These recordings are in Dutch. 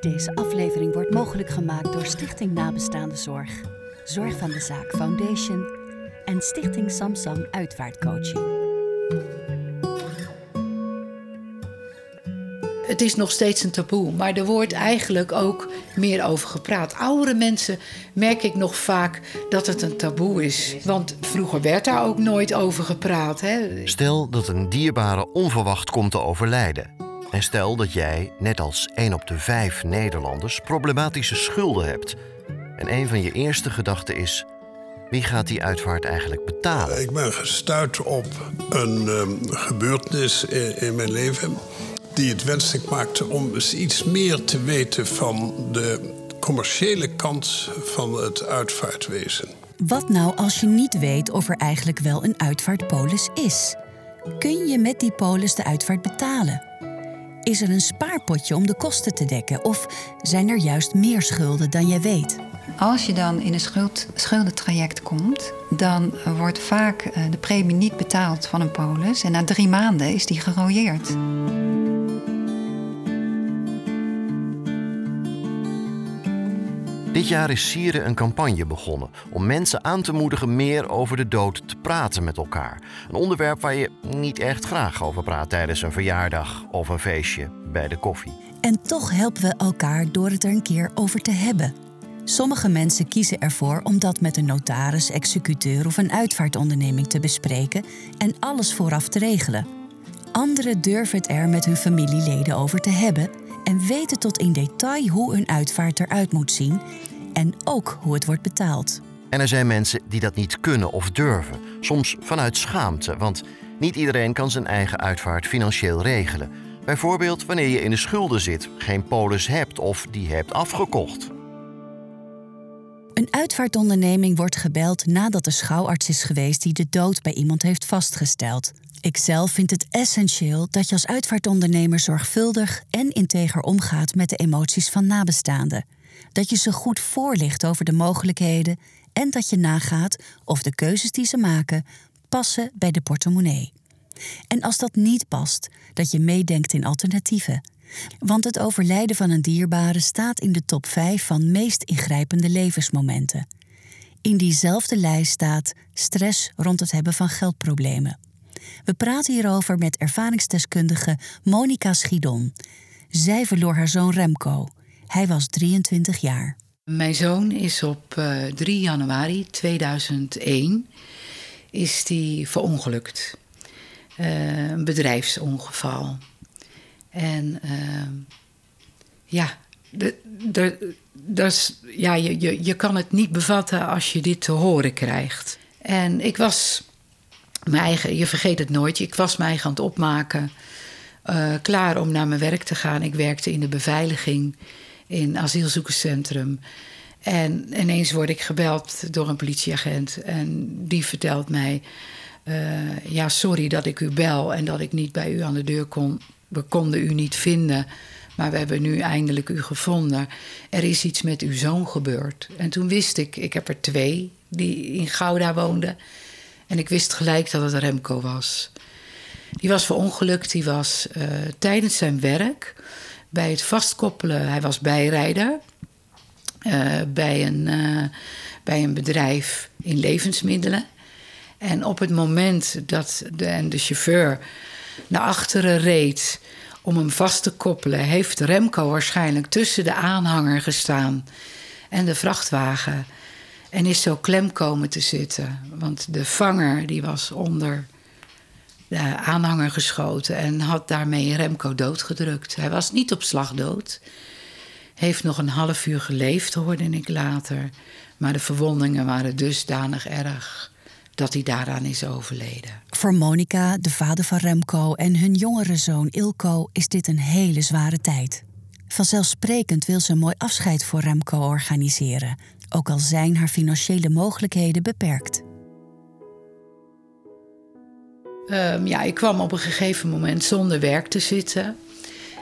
Deze aflevering wordt mogelijk gemaakt door Stichting Nabestaande Zorg, Zorg van de Zaak Foundation en Stichting Samsam Uitvaartcoaching. Het is nog steeds een taboe, maar er wordt eigenlijk ook meer over gepraat. Oudere mensen merk ik nog vaak dat het een taboe is. Want vroeger werd daar ook nooit over gepraat. Hè? Stel dat een dierbare onverwacht komt te overlijden. En stel dat jij, net als 1 op de 5 Nederlanders, problematische schulden hebt. En een van je eerste gedachten is: wie gaat die uitvaart eigenlijk betalen? Ik ben gestuurd op een um, gebeurtenis in, in mijn leven die het wenselijk maakte om eens iets meer te weten van de commerciële kant van het uitvaartwezen. Wat nou als je niet weet of er eigenlijk wel een uitvaartpolis is? Kun je met die polis de uitvaart betalen? Is er een spaarpotje om de kosten te dekken of zijn er juist meer schulden dan je weet? Als je dan in een schuld, schuldentraject komt, dan wordt vaak eh, de premie niet betaald van een polis en na drie maanden is die gerooieerd. Dit jaar is Sieren een campagne begonnen om mensen aan te moedigen meer over de dood te praten met elkaar. Een onderwerp waar je niet echt graag over praat tijdens een verjaardag of een feestje bij de koffie. En toch helpen we elkaar door het er een keer over te hebben. Sommige mensen kiezen ervoor om dat met een notaris, executeur of een uitvaartonderneming te bespreken en alles vooraf te regelen. Anderen durven het er met hun familieleden over te hebben en weten tot in detail hoe een uitvaart eruit moet zien en ook hoe het wordt betaald. En er zijn mensen die dat niet kunnen of durven, soms vanuit schaamte, want niet iedereen kan zijn eigen uitvaart financieel regelen. Bijvoorbeeld wanneer je in de schulden zit, geen polis hebt of die hebt afgekocht. Een uitvaartonderneming wordt gebeld nadat de schouwarts is geweest die de dood bij iemand heeft vastgesteld. Ikzelf vind het essentieel dat je als uitvaartondernemer zorgvuldig en integer omgaat met de emoties van nabestaanden. Dat je ze goed voorlicht over de mogelijkheden en dat je nagaat of de keuzes die ze maken passen bij de portemonnee. En als dat niet past, dat je meedenkt in alternatieven. Want het overlijden van een dierbare staat in de top 5 van meest ingrijpende levensmomenten. In diezelfde lijst staat stress rond het hebben van geldproblemen. We praten hierover met ervaringsdeskundige Monica Schidon. Zij verloor haar zoon Remco. Hij was 23 jaar. Mijn zoon is op uh, 3 januari 2001 is die verongelukt. Uh, een bedrijfsongeval. En uh, ja, dus, ja je, je, je kan het niet bevatten als je dit te horen krijgt. En ik was mijn eigen, je vergeet het nooit, ik was mij aan het opmaken. Klaar om naar mijn werk te gaan. Ik werkte in de beveiliging in asielzoekerscentrum. En ineens word ik gebeld door een politieagent. En die vertelt mij: uh, Ja, sorry dat ik u bel en dat ik niet bij u aan de deur kon. We konden u niet vinden, maar we hebben nu eindelijk u gevonden. Er is iets met uw zoon gebeurd. En toen wist ik: ik heb er twee die in Gouda woonden. En ik wist gelijk dat het Remco was. Die was verongelukt, die was uh, tijdens zijn werk bij het vastkoppelen, hij was bijrijder uh, bij, een, uh, bij een bedrijf in levensmiddelen. En op het moment dat de, en de chauffeur naar achteren reed om hem vast te koppelen, heeft Remco waarschijnlijk tussen de aanhanger gestaan en de vrachtwagen. En is zo klem komen te zitten. Want de vanger die was onder de aanhanger geschoten en had daarmee Remco doodgedrukt. Hij was niet op slag dood. Heeft nog een half uur geleefd, hoorde ik later. Maar de verwondingen waren dusdanig erg dat hij daaraan is overleden. Voor Monica, de vader van Remco en hun jongere zoon Ilko is dit een hele zware tijd. Vanzelfsprekend wil ze een mooi afscheid voor Remco organiseren, ook al zijn haar financiële mogelijkheden beperkt. Um, ja, ik kwam op een gegeven moment zonder werk te zitten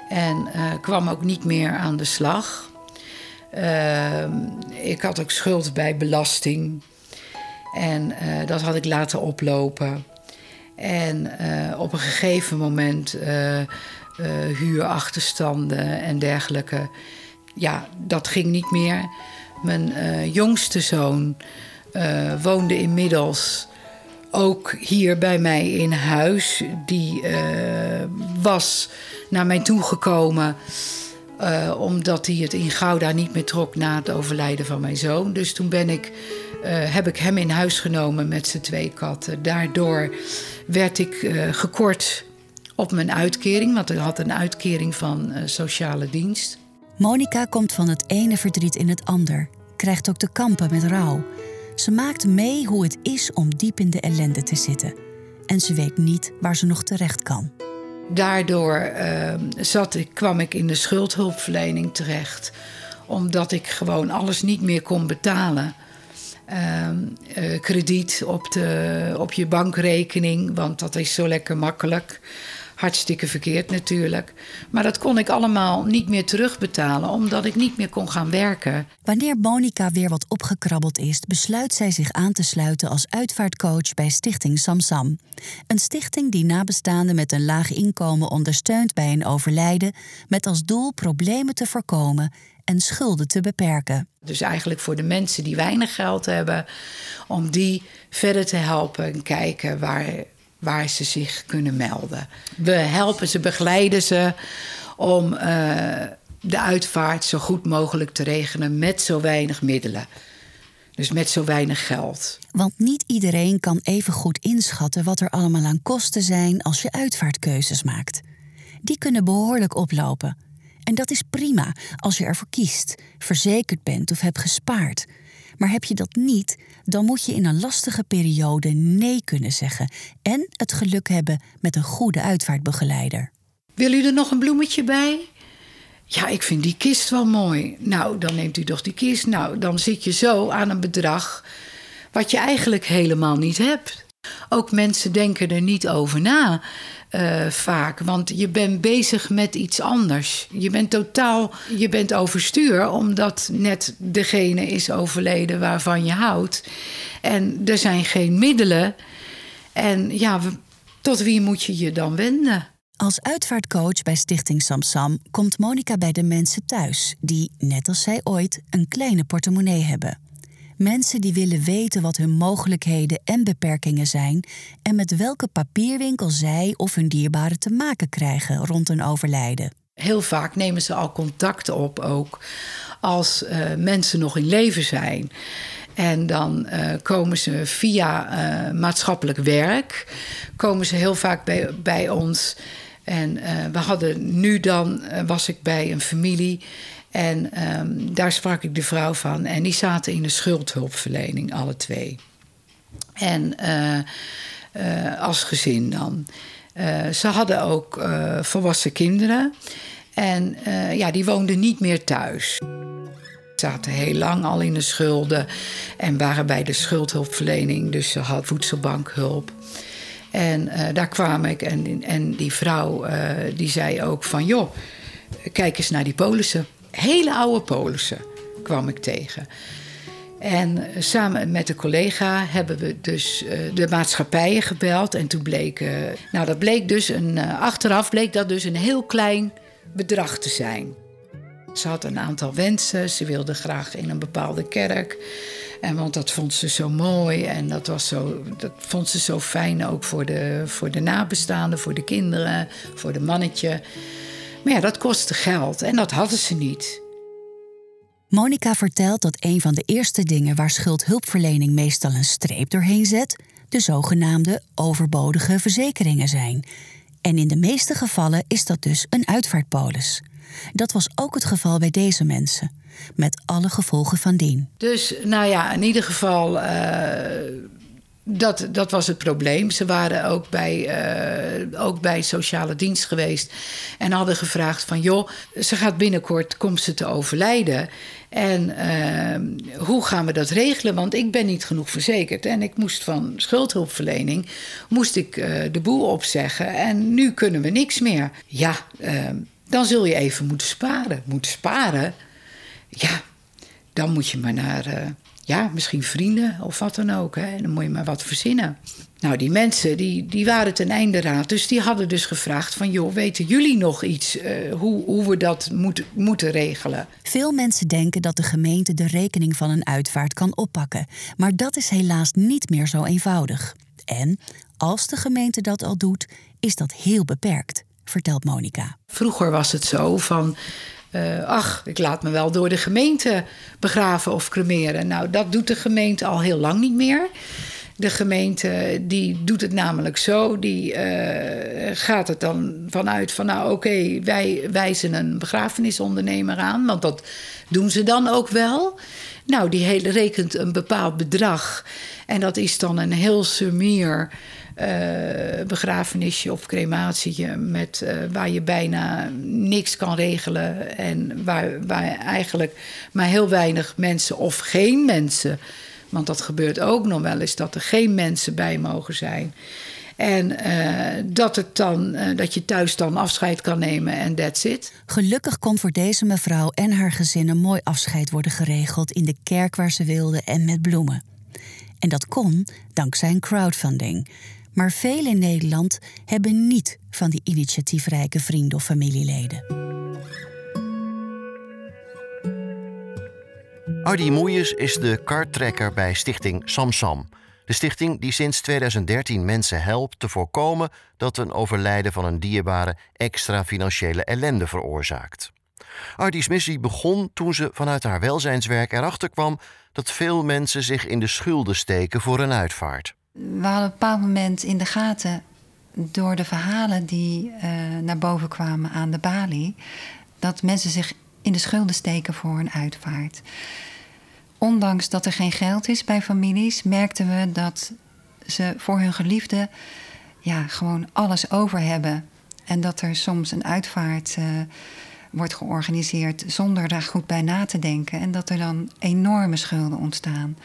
en uh, kwam ook niet meer aan de slag. Uh, ik had ook schuld bij belasting en uh, dat had ik laten oplopen. En eh, op een gegeven moment huurachterstanden en dergelijke ja, dat ging niet meer. Mijn eh, jongste zoon woonde inmiddels ook hier bij mij in huis. Die uh, was naar mij toegekomen uh, omdat hij het in Gouda niet meer trok na het overlijden van mijn zoon. Dus toen ben ik, heb ik hem in huis genomen met zijn twee katten. Daardoor werd ik gekort op mijn uitkering, want ik had een uitkering van sociale dienst. Monica komt van het ene verdriet in het ander, krijgt ook te kampen met rouw. Ze maakt mee hoe het is om diep in de ellende te zitten. En ze weet niet waar ze nog terecht kan. Daardoor uh, zat ik, kwam ik in de schuldhulpverlening terecht. Omdat ik gewoon alles niet meer kon betalen. Uh, uh, krediet op, de, op je bankrekening, want dat is zo lekker makkelijk. Hartstikke verkeerd natuurlijk. Maar dat kon ik allemaal niet meer terugbetalen, omdat ik niet meer kon gaan werken. Wanneer Monica weer wat opgekrabbeld is, besluit zij zich aan te sluiten als uitvaartcoach bij Stichting Samsam. Een stichting die nabestaanden met een laag inkomen ondersteunt bij een overlijden, met als doel problemen te voorkomen en schulden te beperken. Dus eigenlijk voor de mensen die weinig geld hebben, om die verder te helpen en kijken waar waar ze zich kunnen melden. We helpen ze, begeleiden ze om uh, de uitvaart zo goed mogelijk te regelen met zo weinig middelen. Dus met zo weinig geld. Want niet iedereen kan even goed inschatten wat er allemaal aan kosten zijn als je uitvaartkeuzes maakt. Die kunnen behoorlijk oplopen. En dat is prima als je ervoor kiest, verzekerd bent of hebt gespaard. Maar heb je dat niet, dan moet je in een lastige periode nee kunnen zeggen en het geluk hebben met een goede uitvaartbegeleider. Wil u er nog een bloemetje bij? Ja, ik vind die kist wel mooi. Nou, dan neemt u toch die kist. Nou, dan zit je zo aan een bedrag wat je eigenlijk helemaal niet hebt. Ook mensen denken er niet over na. Uh, vaak. Want je bent bezig met iets anders. Je bent totaal, je bent overstuur omdat net degene is overleden waarvan je houdt. En er zijn geen middelen. En ja, tot wie moet je je dan wenden? Als uitvaartcoach bij Stichting Samsam komt Monica bij de mensen thuis die, net als zij ooit, een kleine portemonnee hebben. Mensen die willen weten wat hun mogelijkheden en beperkingen zijn en met welke papierwinkel zij of hun dierbaren te maken krijgen rond een overlijden. Heel vaak nemen ze al contact op ook als uh, mensen nog in leven zijn. En dan uh, komen ze via uh, maatschappelijk werk, komen ze heel vaak bij, bij ons. En we hadden nu dan, was ik bij een familie en um, daar sprak ik de vrouw van. En die zaten in de schuldhulpverlening, alle twee. En uh, uh, als gezin dan. Uh, ze hadden ook volwassen kinderen. En ja, die woonden niet meer thuis. Zaten heel lang al in de schulden en waren bij de schuldhulpverlening. Dus ze had voedselbankhulp. En daar kwam ik en, en die vrouw die zei ook van... joh, kijk eens naar die polissen hele oude polissen kwam ik tegen. En samen met een collega hebben we dus uh, de maatschappijen gebeld. En toen bleek, uh, nou dat bleek dus een, achteraf bleek dat dus een heel klein bedrag te zijn. Ze had een aantal wensen. Ze wilde graag in een bepaalde kerk. En want dat vond ze zo mooi en dat, was zo, dat vond ze zo fijn ook voor de, voor de nabestaanden, voor de kinderen, voor de mannetje. Maar ja, dat kostte geld en dat hadden ze niet. Monica vertelt dat een van de eerste dingen waar schuldhulpverlening meestal een streep doorheen zet, de zogenaamde overbodige verzekeringen zijn. En in de meeste gevallen is dat dus een uitvaartpolis. Dat was ook het geval bij deze mensen, met alle gevolgen van dien. Dus nou ja, in ieder geval. Uh dat, dat was het probleem. Ze waren ook bij, uh, ook bij sociale dienst geweest en hadden gevraagd van joh, ze gaat binnenkort, komt ze te overlijden. En uh, hoe gaan we dat regelen? Want ik ben niet genoeg verzekerd. En ik moest van schuldhulpverlening moest ik, uh, de boel opzeggen. En nu kunnen we niks meer. Ja, ehm, dan zul je even moeten sparen. Moeten sparen? Ja, dan moet je maar naar ja, misschien vrienden of wat dan ook. Hè. Dan moet je maar wat verzinnen. Nou, die mensen die, die waren ten einde raad. Dus die hadden dus gevraagd van... joh, weten jullie nog iets uh, hoe, hoe we dat moet, moeten regelen? Veel mensen denken dat de gemeente de rekening van een uitvaart kan oppakken. Maar dat is helaas niet meer zo eenvoudig. En als de gemeente dat al doet, is dat heel beperkt, vertelt Monica. Vroeger was het zo van... Uh, ach, ik laat me wel door de gemeente begraven of cremeren. Nou, dat doet de gemeente al heel lang niet meer. De gemeente die doet het namelijk zo. Die uh, gaat het dan vanuit van nou oké, wij wijzen een begrafenisondernemer aan. Want dat doen ze dan ook wel. Nou, die hele, rekent een bepaald bedrag. En dat is dan een heel sumier begrafenisje of crematietje... Met, uh, waar je bijna niks kan regelen... en waar, waar eigenlijk maar heel weinig mensen of geen mensen... want dat gebeurt ook nog wel eens dat er geen mensen bij mogen zijn... En uh, dat, het dan, dat je thuis dan afscheid kan nemen en that's it. Gelukkig kon voor deze mevrouw en haar gezin een mooi afscheid worden geregeld in de kerk waar ze wilde en met bloemen. En dat kon dankzij een crowdfunding. Maar velen in Nederland hebben niet van die initiatiefrijke vrienden of familieleden. Ardi Moeijes is de karttrekker bij stichting Samsam. De stichting die sinds 2013 mensen helpt te voorkomen dat een overlijden van een dierbare extra financiële ellende veroorzaakt. Ardi's missie begon toen ze vanuit haar welzijnswerk erachter kwam dat veel mensen zich in de schulden steken voor een uitvaart. We hadden een bepaald moment in de gaten door de verhalen die uh, naar boven kwamen aan de balie, dat mensen zich in de schulden steken voor een uitvaart. Ondanks dat er geen geld is bij families, merkten we dat ze voor hun geliefde ja, gewoon alles over hebben. En dat er soms een uitvaart uh, wordt georganiseerd zonder daar goed bij na te denken. En dat er dan enorme schulden ontstaan.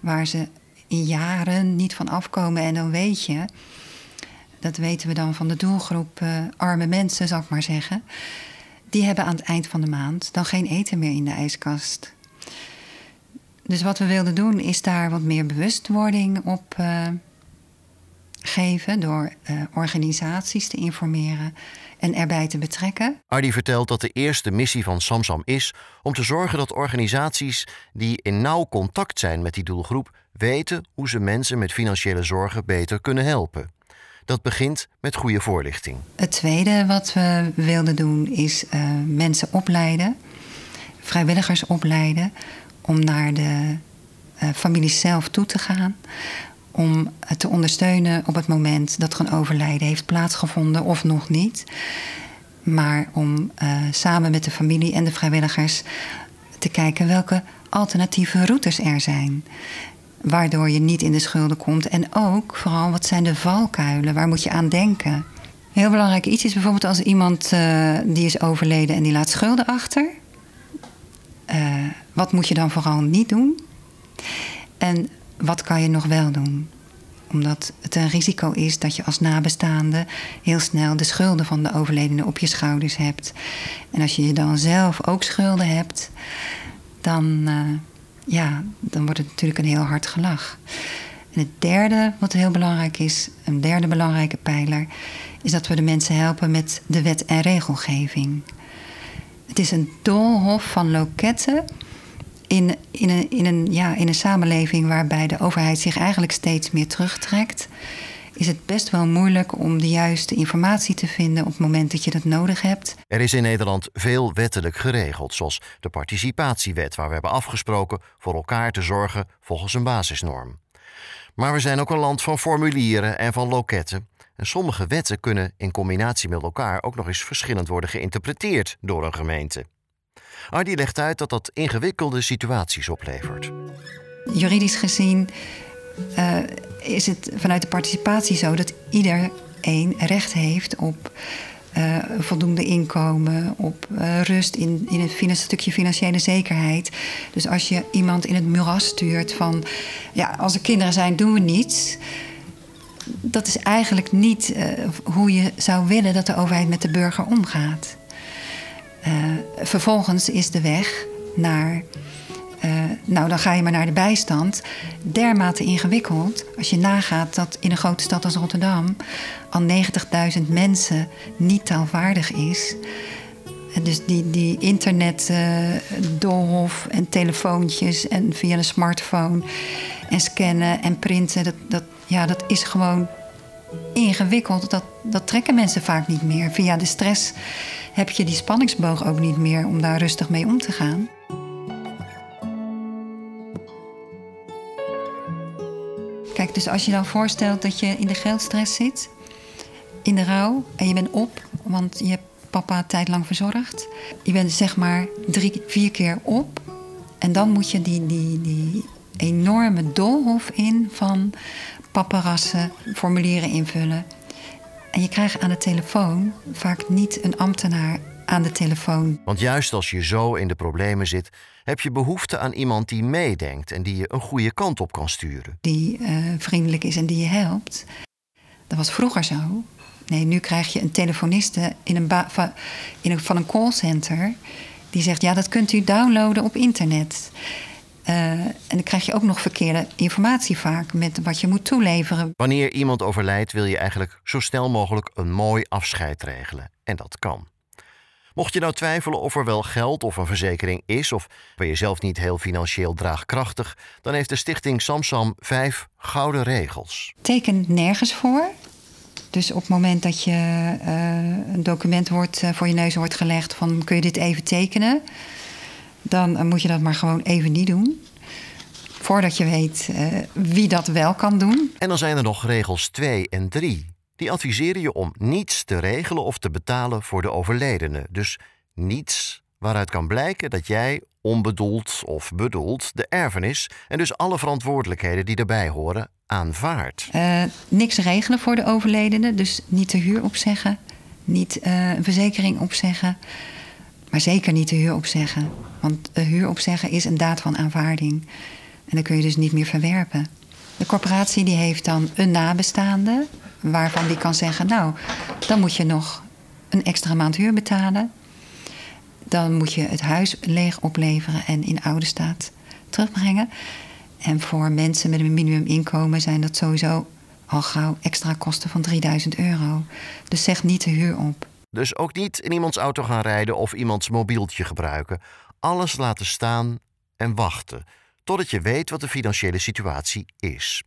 Waar ze in jaren niet van afkomen. En dan weet je, dat weten we dan van de doelgroep uh, arme mensen, zal ik maar zeggen. Die hebben aan het eind van de maand dan geen eten meer in de ijskast. Dus wat we wilden doen is daar wat meer bewustwording op uh, geven door uh, organisaties te informeren en erbij te betrekken. Ardi vertelt dat de eerste missie van Samsam is om te zorgen dat organisaties die in nauw contact zijn met die doelgroep weten hoe ze mensen met financiële zorgen beter kunnen helpen. Dat begint met goede voorlichting. Het tweede wat we wilden doen is uh, mensen opleiden, vrijwilligers opleiden om naar de uh, families zelf toe te gaan. Om te ondersteunen op het moment dat er een overlijden heeft plaatsgevonden of nog niet. Maar om uh, samen met de familie en de vrijwilligers te kijken welke alternatieve routes er zijn. Waardoor je niet in de schulden komt. En ook vooral wat zijn de valkuilen? Waar moet je aan denken? Heel belangrijk iets is bijvoorbeeld als iemand uh, die is overleden en die laat schulden achter. Wat moet je dan vooral niet doen? En wat kan je nog wel doen? Omdat het een risico is dat je als nabestaande heel snel de schulden van de overledene op je schouders hebt. En als je dan zelf ook schulden hebt, dan, uh, ja, dan wordt het natuurlijk een heel hard gelach. En het derde, wat heel belangrijk is, een derde belangrijke pijler, is dat we de mensen helpen met de wet en regelgeving. Het is een doolhof van loketten in, in, een, in, een, ja, in een samenleving waarbij de overheid zich eigenlijk steeds meer terugtrekt, is het best wel moeilijk om de juiste informatie te vinden op het moment dat je dat nodig hebt. Er is in Nederland veel wettelijk geregeld, zoals de participatiewet, waar we hebben afgesproken voor elkaar te zorgen volgens een basisnorm. Maar we zijn ook een land van formulieren en van loketten. En sommige wetten kunnen in combinatie met elkaar ook nog eens verschillend worden geïnterpreteerd door een gemeente. Ardi legt uit dat dat ingewikkelde situaties oplevert. Juridisch gezien uh, is het vanuit de participatie zo dat iedereen recht heeft op uh, voldoende inkomen, op uh, rust in, in een stukje financiële zekerheid. Dus als je iemand in het muras stuurt van ja, als er kinderen zijn, doen we niets. Dat is eigenlijk niet hoe je zou willen dat de overheid met de burger omgaat. Uh, vervolgens is de weg naar eh, nou, dan ga je maar naar de bijstand. Dermate ingewikkeld. Als je nagaat dat in een grote stad als Rotterdam al 90.000 mensen niet taalvaardig is. Dus die, die internet, doolhof en telefoontjes en via een smartphone en scannen en printen, dat, dat, ja, dat is gewoon ingewikkeld. Dat, dat trekken mensen vaak niet meer. Via de stress heb je die spanningsboog ook niet meer om daar rustig mee om te gaan. Kijk, dus als je dan voorstelt dat je in de geldstress zit, in de rouw, en je bent op, want je hebt papa tijd lang verzorgd. Je bent zeg maar drie, vier keer op. En dan moet je die, die, die enorme doolhof in van paparazzen, formulieren invullen. En je krijgt aan de telefoon vaak niet een ambtenaar aan de telefoon. Want juist als je zo in de problemen zit, heb je behoefte aan iemand die meedenkt en die je een goede kant op kan sturen. Die uh, vriendelijk is en die je helpt. Dat was vroeger zo. Nee, nu krijg je een telefoniste in een in een, van een callcenter. Die zegt: Ja, dat kunt u downloaden op internet. Uh, en dan krijg je ook nog verkeerde informatie vaak met wat je moet toeleveren. Wanneer iemand overlijdt, wil je eigenlijk zo snel mogelijk een mooi afscheid regelen. En dat kan. Mocht je nou twijfelen of er wel geld of een verzekering is, of ben je zelf niet heel financieel draagkrachtig, dan heeft de stichting Samsam vijf gouden regels. Teken nergens voor. Dus op het moment dat je uh, een document wordt, uh, voor je neus wordt gelegd van kun je dit even tekenen, dan uh, moet je dat maar gewoon even niet doen. Voordat je weet wie dat wel kan doen. En dan zijn er nog regels 2 en 3. Die adviseren je om niets te regelen of te betalen voor de overledene. Dus niets waaruit kan blijken dat jij onbedoeld of bedoeld de erfenis en dus alle verantwoordelijkheden die daarbij horen aanvaardt. Uh, niks regelen voor de overledene, dus niet de huur opzeggen, niet uh, een verzekering opzeggen, maar zeker niet de huur opzeggen. Want de huur opzeggen is een daad van aanvaarding en dan kun je dus niet meer verwerpen. De corporatie die heeft dan een nabestaande waarvan die kan zeggen: Nou, dan moet je nog een extra maand huur betalen. Dan moet je het huis leeg opleveren en in oude staat terugbrengen. En voor mensen met een minimuminkomen zijn dat sowieso al gauw extra kosten van 3000 euro. Dus zeg niet de huur op. Dus ook niet in iemands auto gaan rijden of iemands mobieltje gebruiken. Alles laten staan en wachten totdat je weet wat de financiële situatie is.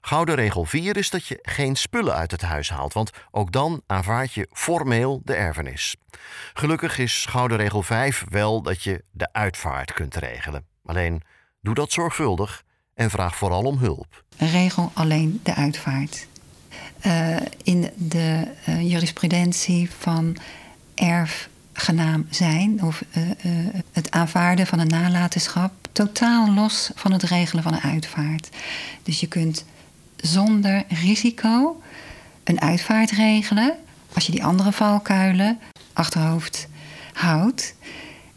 Gouden regel 4 is dat je geen spullen uit het huis haalt, want ook dan aanvaard je formeel de erfenis. Gelukkig is gouden regel 5 wel dat je de uitvaart kunt regelen. Alleen doe dat zorgvuldig en vraag vooral om hulp. Regel alleen de uitvaart. Uh, in de uh, jurisprudentie van erfgenaam zijn of uh, het aanvaarden van een nalatenschap totaal los van het regelen van een uitvaart. Dus je kunt zonder risico een uitvaart regelen. Als je die andere valkuilen achterhoofd houdt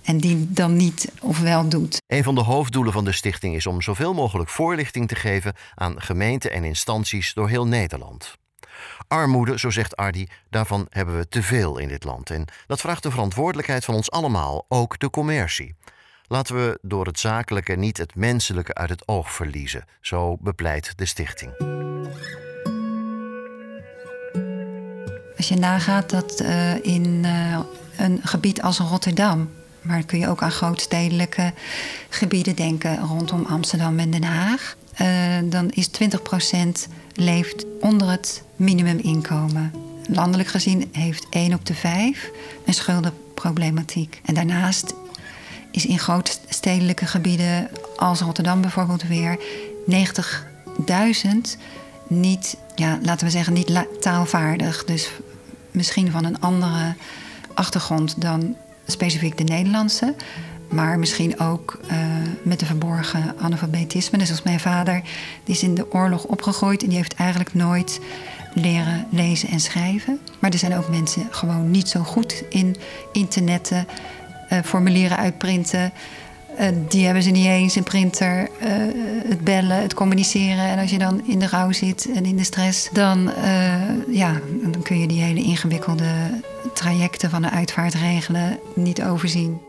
en die dan niet of wel doet. Een van de hoofddoelen van de stichting is om zoveel mogelijk voorlichting te geven aan gemeenten en instanties door heel Nederland. Armoede, zo zegt Ardi, daarvan hebben we te veel in dit land. En dat vraagt de verantwoordelijkheid van ons allemaal, ook de commercie. Laten we door het zakelijke niet het menselijke uit het oog verliezen, zo bepleit de stichting. Als je nagaat dat uh, in uh, een gebied als Rotterdam, maar kun je ook aan grootstedelijke gebieden denken rondom Amsterdam en Den Haag, uh, dan is 20% leeft onder het minimuminkomen. Landelijk gezien heeft 1 op de 5 een schuldenproblematiek. En daarnaast is in grootstedelijke gebieden als Rotterdam bijvoorbeeld weer 90.000 niet, ja, laten we zeggen, niet taalvaardig. Dus misschien van een andere achtergrond dan specifiek de Nederlandse. Maar misschien ook uh, met een verborgen analfabetisme. Dus als mijn vader, die is in de oorlog opgegroeid en die heeft eigenlijk nooit leren lezen en schrijven. Maar er zijn ook mensen gewoon niet zo goed in internetten uh, formulieren uitprinten. Uh, die hebben ze niet eens, een printer, uh, het bellen, het communiceren. En als je dan in de rouw zit en in de stress, dan, ja, dan kun je die hele ingewikkelde trajecten van de uitvaart regelen niet overzien.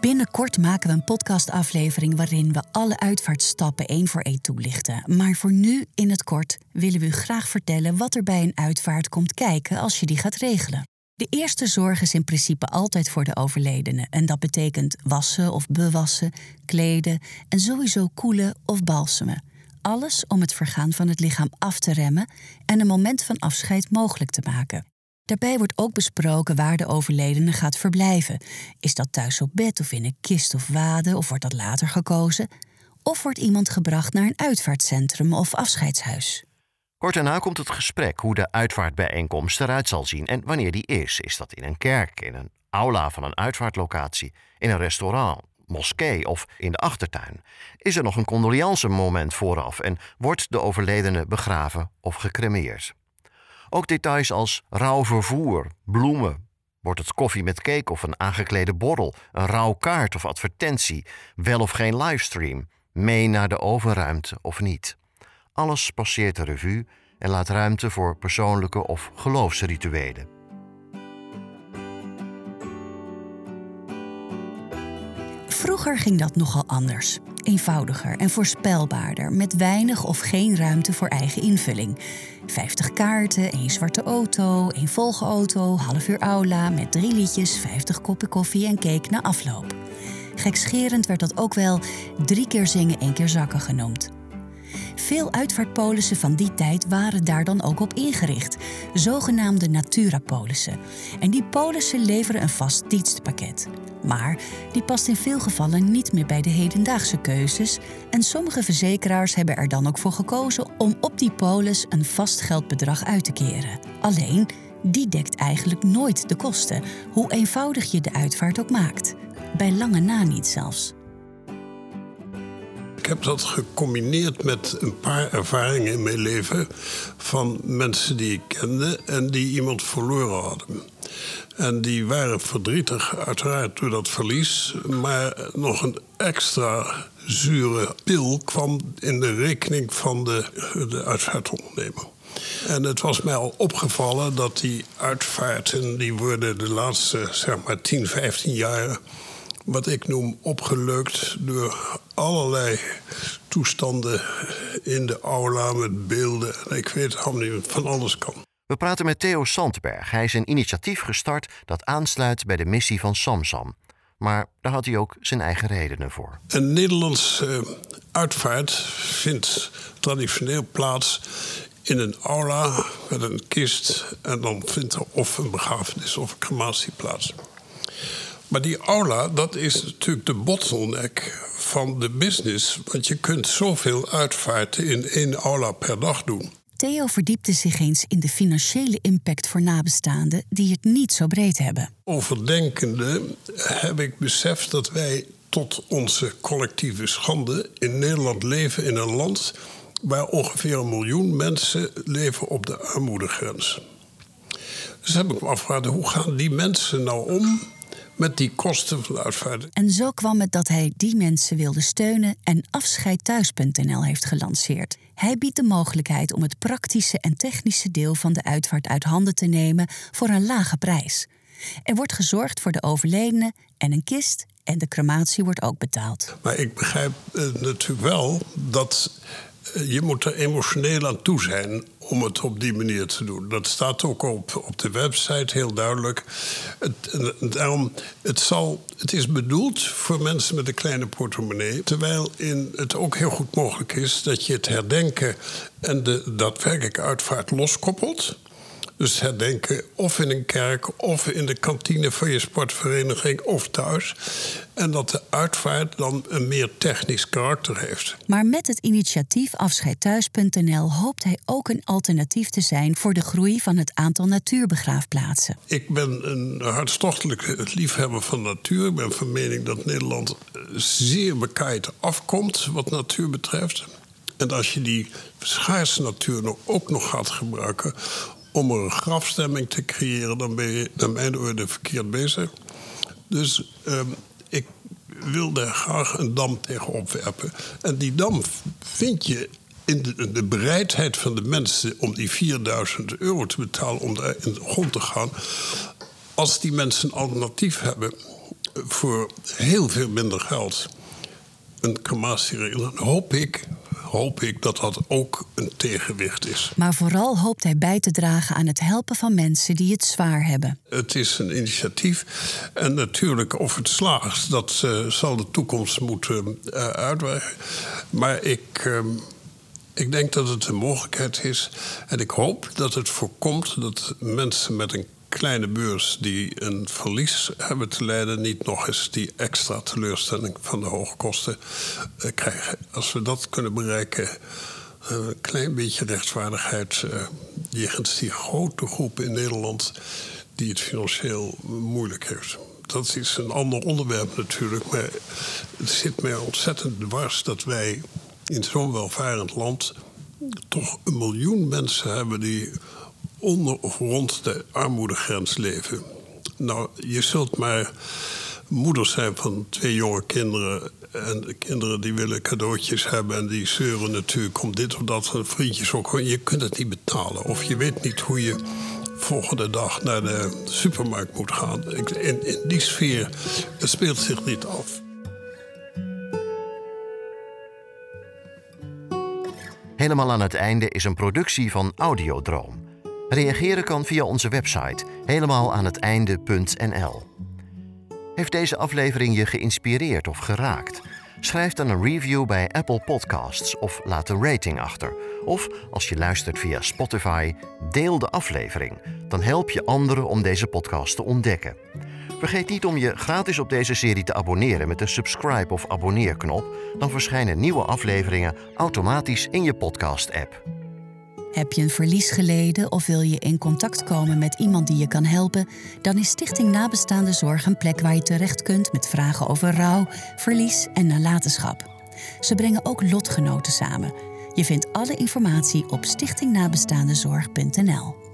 Binnenkort maken we een podcastaflevering waarin we alle uitvaartstappen één voor één toelichten. Maar voor nu, in het kort, willen we u graag vertellen wat er bij een uitvaart komt kijken als je die gaat regelen. De eerste zorg is in principe altijd voor de overledene. En dat betekent wassen of bewassen, kleden en sowieso koelen of balsemen. Alles om het vergaan van het lichaam af te remmen en een moment van afscheid mogelijk te maken. Daarbij wordt ook besproken waar de overledene gaat verblijven. Is dat thuis op bed of in een kist of wade of wordt dat later gekozen? Of wordt iemand gebracht naar een uitvaartcentrum of afscheidshuis? Kort daarna komt het gesprek hoe de uitvaartbijeenkomst eruit zal zien en wanneer die is. Is dat in een kerk, in een aula van een uitvaartlocatie, in een restaurant, moskee of in de achtertuin? Is er nog een condoleance moment vooraf en wordt de overledene begraven of gecremeerd? Ook details als rouwvervoer, bloemen. Wordt het koffie met cake of een aangeklede borrel, een rouwkaart of advertentie, wel of geen livestream, mee naar de overruimte of niet? Alles passeert de revue en laat ruimte voor persoonlijke of geloofsrituelen. Vroeger ging dat nogal anders. Eenvoudiger en voorspelbaarder, met weinig of geen ruimte voor eigen invulling. 50 kaarten, één zwarte auto, één volgauto, half uur aula met drie liedjes, 50 koppen koffie en cake na afloop. Gekscherend werd dat ook wel drie keer zingen, één keer zakken genoemd. Veel uitvaartpolissen van die tijd waren daar dan ook op ingericht, zogenaamde naturapolissen. En die polissen leveren een vast dienstpakket. Maar die past in veel gevallen niet meer bij de hedendaagse keuzes en sommige verzekeraars hebben er dan ook voor gekozen om op die polis een vast geldbedrag uit te keren. Alleen, die dekt eigenlijk nooit de kosten, hoe eenvoudig je de uitvaart ook maakt. Bij lange na niet zelfs. Ik heb dat gecombineerd met een paar ervaringen in mijn leven van mensen die ik kende en die iemand verloren hadden. En die waren verdrietig, uiteraard, door dat verlies. Maar nog een extra zure pil kwam in de rekening van de, de uitvaartondernemer. En het was mij al opgevallen dat die uitvaarten, die worden de laatste zeg maar 10, 15 jaar, wat ik noem opgeleukt door allerlei toestanden in de aula met beelden. En ik weet allemaal niet van alles kan. We praten met Theo Sandberg. Hij is een initiatief gestart dat aansluit bij de missie van Samsam. Maar daar had hij ook zijn eigen redenen voor. Een Nederlandse uh, uitvaart vindt traditioneel plaats in een aula met een kist. En dan vindt er of een begrafenis of een crematie plaats. Maar die aula, dat is natuurlijk de bottleneck van de business. Want je kunt zoveel uitvaarten in één aula per dag doen. Theo verdiepte zich eens in de financiële impact voor nabestaanden die het niet zo breed hebben. Overdenkende heb ik beseft dat wij tot onze collectieve schande in Nederland leven in een land waar ongeveer een miljoen mensen leven op de armoedegrens. Dus heb ik me afgevraagd, hoe gaan die mensen nou om met die kosten van de uitvaart. En zo kwam het dat hij die mensen wilde steunen en afscheidthuis.nl heeft gelanceerd. Hij biedt de mogelijkheid om het praktische en technische deel van de uitvaart uit handen te nemen voor een lage prijs. Er wordt gezorgd voor de overledene en een kist en de crematie wordt ook betaald. Maar ik begrijp eh, natuurlijk wel dat je moet er emotioneel aan toe zijn om het op die manier te doen. Dat staat ook op, op de website heel duidelijk. Het, daarom, het, zal, het is bedoeld voor mensen met een kleine portemonnee. Terwijl in het ook heel goed mogelijk is dat je het herdenken en de daadwerkelijke uitvaart loskoppelt. Dus herdenken of in een kerk of in de kantine van je sportvereniging of thuis. En dat de uitvaart dan een meer technisch karakter heeft. Maar met het initiatief afscheidthuis.nl hoopt hij ook een alternatief te zijn voor de groei van het aantal natuurbegraafplaatsen. Ik ben een hartstochtelijk liefhebber van natuur. Ik ben van mening dat Nederland zeer bekaaid afkomt wat natuur betreft. En als je die schaarse natuur ook nog gaat gebruiken om er een grafstemming te creëren, dan ben je naar mijn orde verkeerd bezig. Dus um, ik wil daar graag een dam tegen opwerpen. En die dam vind je in de, bereidheid van de mensen om die 4000 euro te betalen om daar in de grond te gaan. Als die mensen een alternatief hebben voor heel veel minder geld een crematieregeling. Dan hoop ik, hoop ik dat dat ook een tegenwicht is. Maar vooral hoopt hij bij te dragen aan het helpen van mensen die het zwaar hebben. Het is een initiatief. En natuurlijk, of het slaagt, dat uh, zal de toekomst moeten uh, uitwerken. Maar ik. Uh, ik denk dat het een mogelijkheid is. En ik hoop dat het voorkomt dat mensen met een kleine beurs die een verlies hebben te lijden, niet nog eens die extra teleurstelling van de hoge kosten uh, krijgen. Als we dat kunnen bereiken, uh, een klein beetje rechtvaardigheid uh, jegens die grote groep in Nederland die het financieel moeilijk heeft. Dat is een ander onderwerp natuurlijk, maar het zit mij ontzettend dwars dat wij in zo'n welvarend land toch een miljoen mensen hebben die onder of rond de armoedegrens leven. Nou, je zult maar moeder zijn van twee jonge kinderen. En de kinderen die willen cadeautjes hebben en die zeuren natuurlijk om dit of dat. En vriendjes ook. Je kunt het niet betalen. Of je weet niet hoe je volgende dag naar de supermarkt moet gaan. In, in die sfeer speelt zich niet af. Helemaal aan het einde is een productie van Audiodroom. Reageren kan via onze website helemaal aan het einde.nl. Heeft deze aflevering je geïnspireerd of geraakt? Schrijf dan een review bij Apple Podcasts of laat een rating achter. Of als je luistert via Spotify, deel de aflevering. Dan help je anderen om deze podcast te ontdekken. Vergeet niet om je gratis op deze serie te abonneren met de subscribe of abonneerknop. Dan verschijnen nieuwe afleveringen automatisch in je podcast-app. Heb je een verlies geleden of wil je in contact komen met iemand die je kan helpen? Dan is Stichting Nabestaande Zorg een plek waar je terecht kunt met vragen over rouw, verlies en nalatenschap. Ze brengen ook lotgenoten samen. Je vindt alle informatie op stichtingnabestaandezorg.nl.